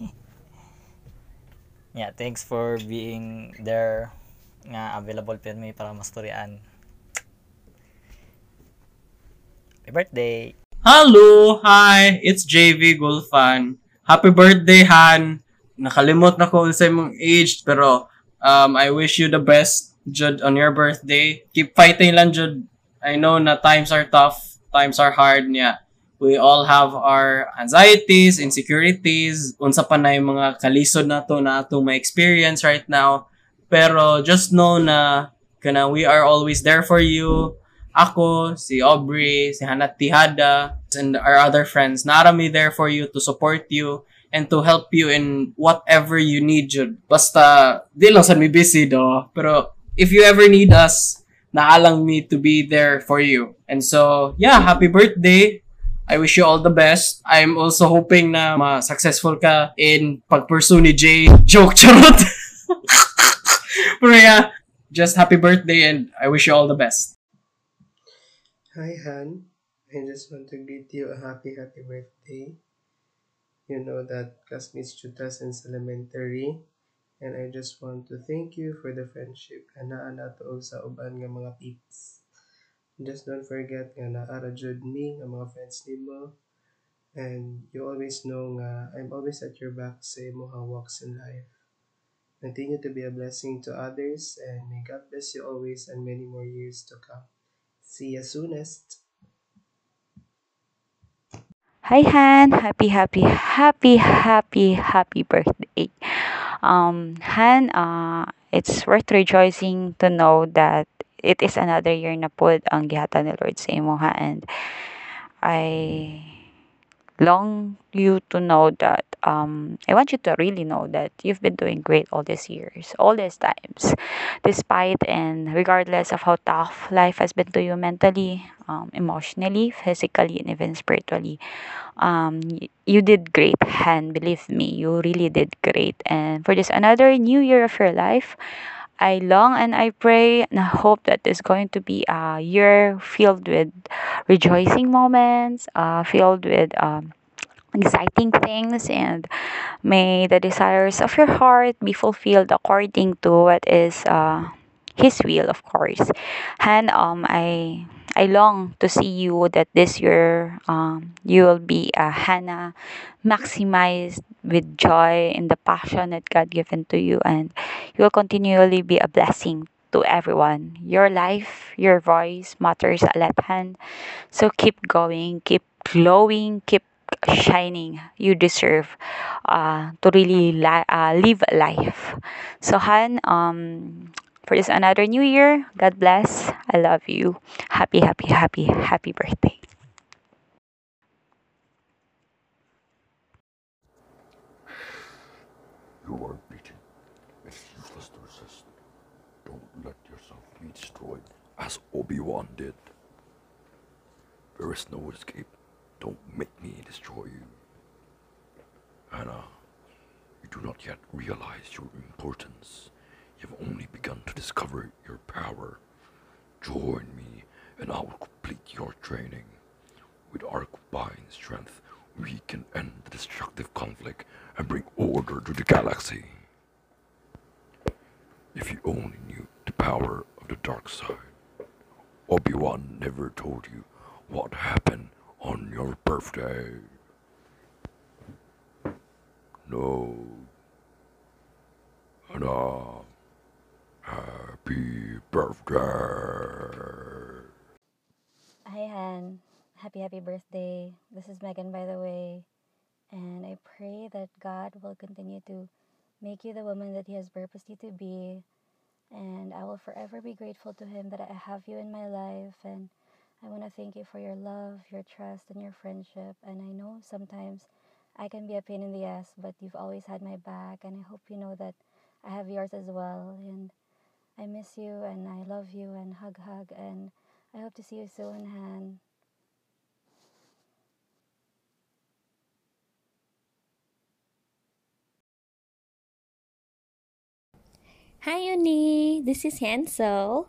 yeah, thanks for being there nga available pa mi para mastoryan. Happy birthday! Hello! Hi! It's JV Gulfan. Happy birthday, Han! Nakalimot na ko sa imong age, pero um, I wish you the best, Jud, on your birthday. Keep fighting lang, Jud. I know na times are tough, times are hard niya. We all have our anxieties, insecurities, unsa pa na yung mga kalisod na to na atong may experience right now. Pero just know na kana we are always there for you. Ako, si Aubrey, si Hannah Tihada, and our other friends, narami there for you to support you and to help you in whatever you need, Jud. Basta, di lang sa mi busy do. Pero, if you ever need us, naalang me to be there for you. And so, yeah, happy birthday. I wish you all the best. I'm also hoping na ma-successful ka in pag-pursue ni Jay. Joke, charot! Pero yeah, just happy birthday and I wish you all the best. Hi, Han. I just want to greet you a happy, happy birthday. You know that classmates Chuta since elementary. And I just want to thank you for the friendship and naana to sa uban nga mga peeps. Just don't forget nga naara jud me nga mga friends nimo. And you always know nga I'm always at your back sa imong walks in life. Continue to be a blessing to others and may God bless you always and many more years to come. See you soonest. Hi Han, happy happy happy happy happy birthday. Um Han, uh it's worth rejoicing to know that it is another year na pod ang gihata ni Lord sa imo ha and I long you to know that um, I want you to really know that you've been doing great all these years, all these times, despite and regardless of how tough life has been to you mentally, um, emotionally, physically, and even spiritually. Um, you did great, and believe me, you really did great. And for this another new year of your life, I long and I pray and I hope that it's going to be a year filled with rejoicing moments, uh, filled with um, exciting things, and may the desires of your heart be fulfilled according to what is uh, His will, of course. And um, I I long to see you that this year um, you will be a Hannah maximized with joy in the passion that God given to you and you will continually be a blessing to everyone. Your life, your voice matters a lot. So keep going, keep glowing, keep shining. You deserve uh, to really li- uh, live a life. So Han, um, for this another new year, God bless. I love you. Happy, happy, happy, happy birthday. You are beaten. It's useless to resist. Don't let yourself be destroyed as Obi-Wan did. There is no escape. Don't make me destroy you. Anna, you do not yet realize your importance. You've only begun to discover your power. Join me and I will complete your training. With our combined strength, we can end the destructive conflict and bring order to the galaxy. If you only knew the power of the dark side, Obi-Wan never told you what happened on your birthday. No. Anna, uh, happy birthday. Hi, Han. Happy, happy birthday. This is Megan, by the way. And I pray that God will continue to make you the woman that He has purposed you to be. And I will forever be grateful to Him that I have you in my life. And I want to thank you for your love, your trust, and your friendship. And I know sometimes I can be a pain in the ass, but you've always had my back. And I hope you know that I have yours as well. And I miss you and I love you and hug, hug. And I hope to see you soon, Han. Hi, Uni. This is Hansel.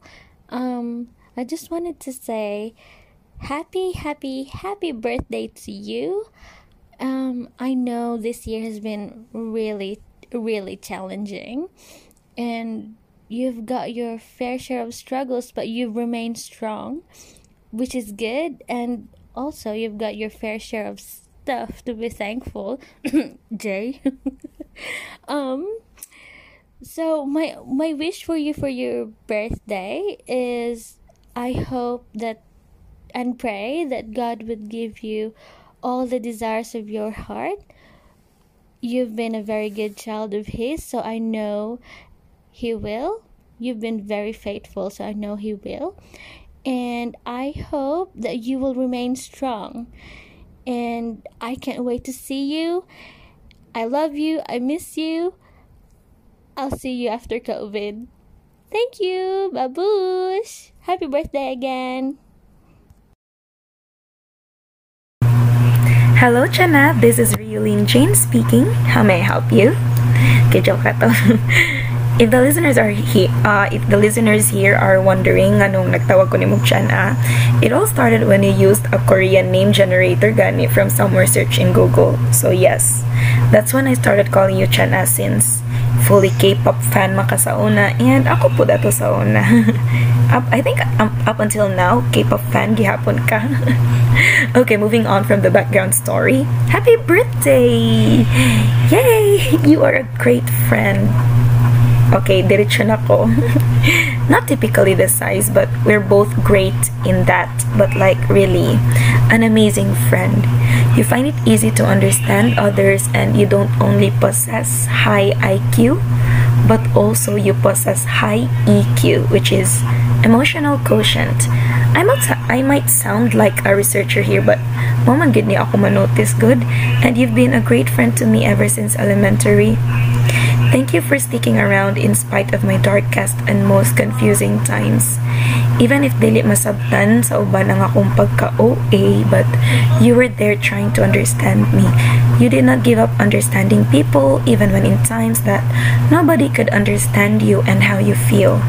Um, I just wanted to say happy, happy, happy birthday to you. Um, I know this year has been really, really challenging, and you've got your fair share of struggles, but you've remained strong, which is good. And also, you've got your fair share of stuff to be thankful, Jay. um, so my my wish for you for your birthday is I hope that and pray that God would give you all the desires of your heart. You've been a very good child of His, so I know He will. You've been very faithful, so I know He will. And I hope that you will remain strong. And I can't wait to see you. I love you. I miss you. I'll see you after COVID. Thank you. Babush. Happy birthday again. Hello, Chana. This is Riolene Jane speaking. How may I help you? Okay, joke. If the listeners are he, uh, if the listeners here are wondering anong nagtawag ko ni mo Chana, it all started when you used a Korean name generator gani from somewhere search in Google. So yes, that's when I started calling you Chana since fully K-pop fan maka sa una and ako po dato sa una. up, I think um, up until now, K-pop fan gihapon ka. okay, moving on from the background story. Happy birthday! Yay! You are a great friend. Okay, diretso na ko. Not typically the size, but we're both great in that. But like really, an amazing friend. You find it easy to understand others and you don't only possess high IQ, but also you possess high EQ, which is emotional quotient. I might, I might sound like a researcher here, but mama good ni ako manotice good, and you've been a great friend to me ever since elementary. Thank you for sticking around in spite of my darkest and most confusing times. Even if dili masabtan sa uban ang akong pagka-OA, but you were there trying to understand me. You did not give up understanding people, even when in times that nobody could understand you and how you feel.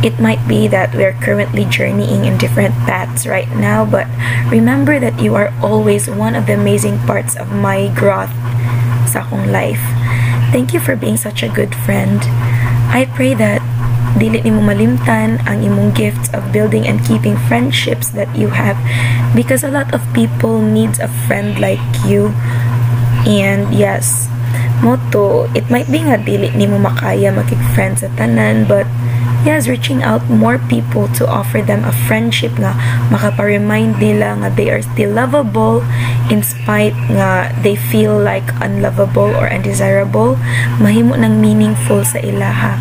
It might be that we're currently journeying in different paths right now, but remember that you are always one of the amazing parts of my growth sa akong life. Thank you for being such a good friend. I pray that dili nimo malimtan ang imong gifts of building and keeping friendships that you have because a lot of people needs a friend like you. And yes, moto, it might be nga dili nimo makaya makig-friend sa tanan but yes, reaching out more people to offer them a friendship nga makapa-remind nila nga they are still lovable in spite nga they feel like unlovable or undesirable, mahimo nang meaningful sa ilaha.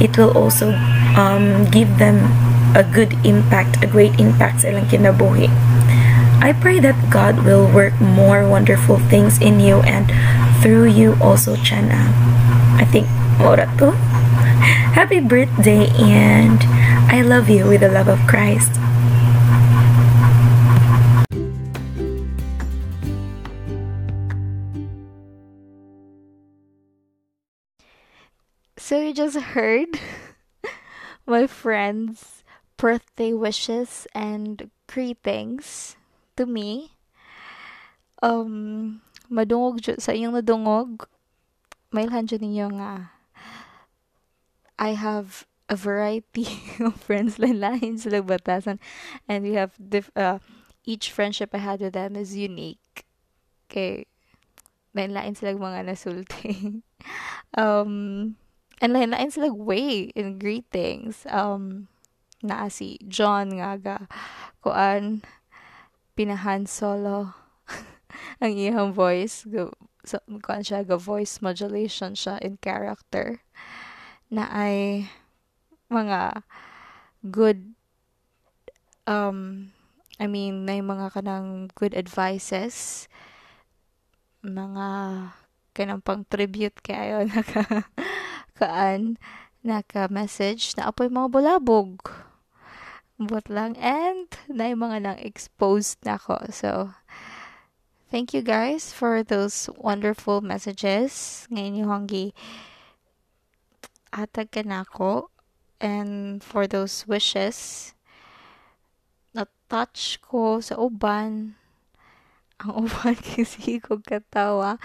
It will also um, give them a good impact, a great impact sa ilang kinabuhi. I pray that God will work more wonderful things in you and through you also, Chana. I think mora to. Happy birthday and I love you with the love of Christ. So you just heard my friend's birthday wishes and greetings to me. Um, madungog sa iyong nadungog. Mailhan jud ninyo nga I have a variety of friends lain-lain sila batasan and we have diff- uh, each friendship I had with them is unique. Okay. Lain-lain mga nasulti. um, and lain-lain sila way in greetings. Um, naa si John nga ga pinahan solo ang iyang voice go so siya ga voice modulation siya in character na ay mga good um I mean na mga kanang good advices mga kanang pang tribute kayo naka kaan naka message na apoy mga bulabog. But lang and na mga nang exposed na ako. So thank you guys for those wonderful messages. Ngayon yung hanggi atag and for those wishes na touch ko sa uban. Ang uban kasi ko katawa.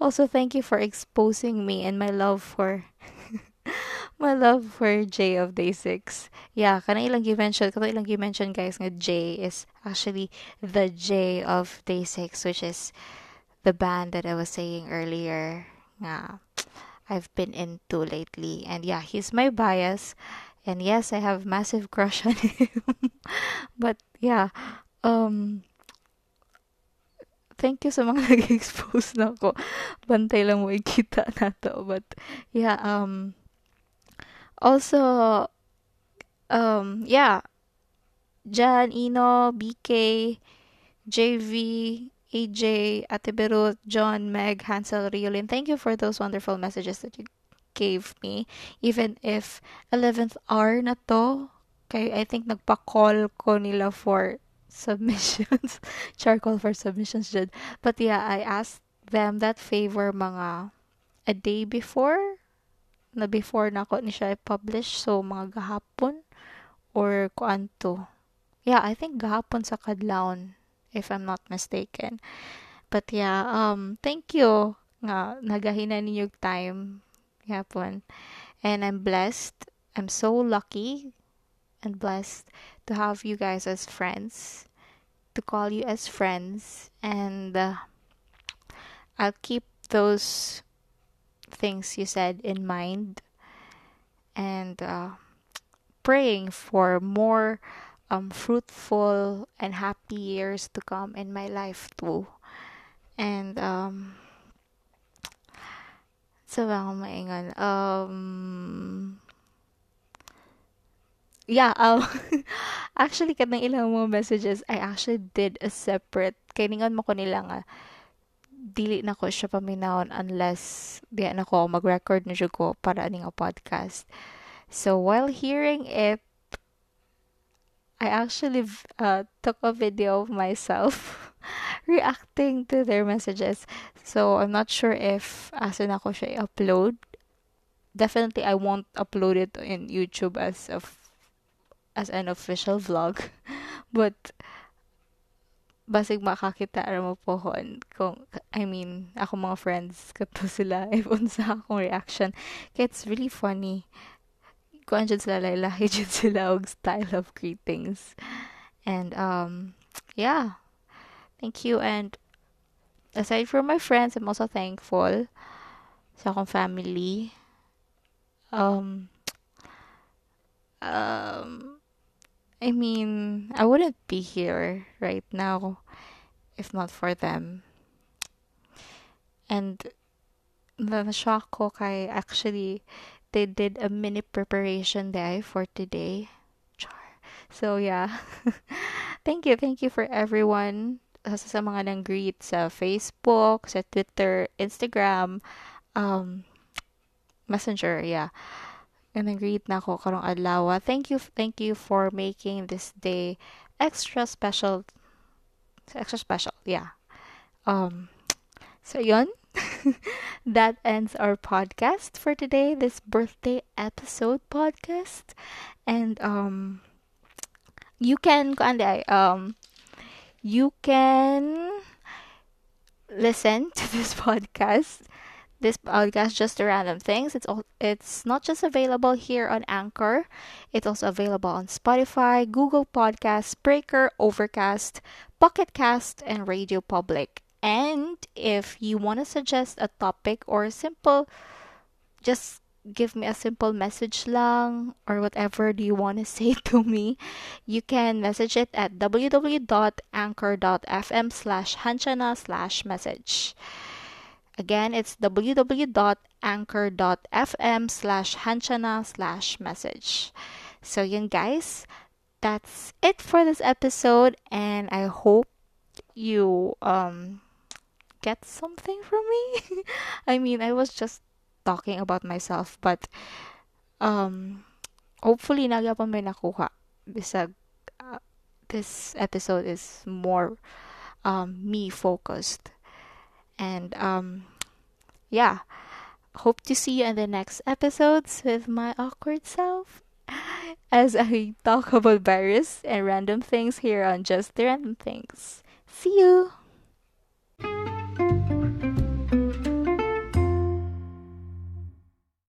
Also thank you for exposing me and my love for my love for J of Day 6. Yeah, kana ilang gi-mention, kato ilang gi-mention guys nga J is actually the J of Day 6 which is the band that I was saying earlier. Nga I've been into lately. And yeah, he's my bias. And yes, I have massive crush on him. but yeah, um thank you sa mga nag-expose na ako. Bantay lang mo ikita na to. But yeah, um also um yeah Jan, Ino, BK, JV, AJ, Ate Berut, John, Meg, Hansel, Riolin. Thank you for those wonderful messages that you gave me. Even if 11th hour na to, kay I think nagpa-call ko nila for submissions. Charcoal for submissions dyan. But yeah, I asked them that favor mga a day before na before na ako ni siya i-publish. So, mga gahapon or kuanto. Yeah, I think gahapon sa kadlawon if I'm not mistaken. But yeah, um thank you nga nagahina ninyo time gahapon. And I'm blessed. I'm so lucky and blessed to have you guys as friends, to call you as friends and uh, I'll keep those things you said in mind and uh, praying for more um, fruitful and happy years to come in my life too. And um, so akong maingon? Um, yeah, um, actually, kanang ilang mga messages, I actually did a separate, kay ningon mo ko nila nga, dili na ko siya paminahon unless di na ko mag-record na ko para aning a podcast. So, while hearing it, I actually uh, took a video of myself reacting to their messages. So, I'm not sure if asan ako siya i-upload. Definitely, I won't upload it in YouTube as a as an official vlog. But, basig makakita mo pohon kung I mean ako mga friends kato sila if unsa akong reaction kaya it's really funny jud sila lahi jud sila og style of greetings. And um yeah. Thank you. And aside from my friends I'm also thankful sa akong family. Um um I mean, I wouldn't be here right now if not for them. And the shock ko kay actually they did a mini preparation day for today. Char. So yeah. thank you, thank you for everyone sa, sa mga nang greet sa Facebook, sa Twitter, Instagram, um Messenger, yeah and greet na ako karong adlaw. Thank you, thank you for making this day extra special. Extra special, yeah. Um, so yon. that ends our podcast for today. This birthday episode podcast, and um, you can um, you can listen to this podcast this podcast just a random things. It's all it's not just available here on anchor. It's also available on spotify google podcasts breaker overcast pocket cast and radio public and if you want to suggest a topic or a simple just give me a simple message lang or whatever do you want to say to me you can message it at www.anchor.fm slash hanchana slash message Again, it's www.anchor.fm slash hanchana slash message. So yun guys, that's it for this episode and I hope you um get something from me. I mean, I was just talking about myself but um hopefully nagyapon may nakuha bisag uh, this episode is more um me focused and um yeah hope to see you in the next episodes with my awkward self as I talk about various and random things here on Just the Random Things. See you!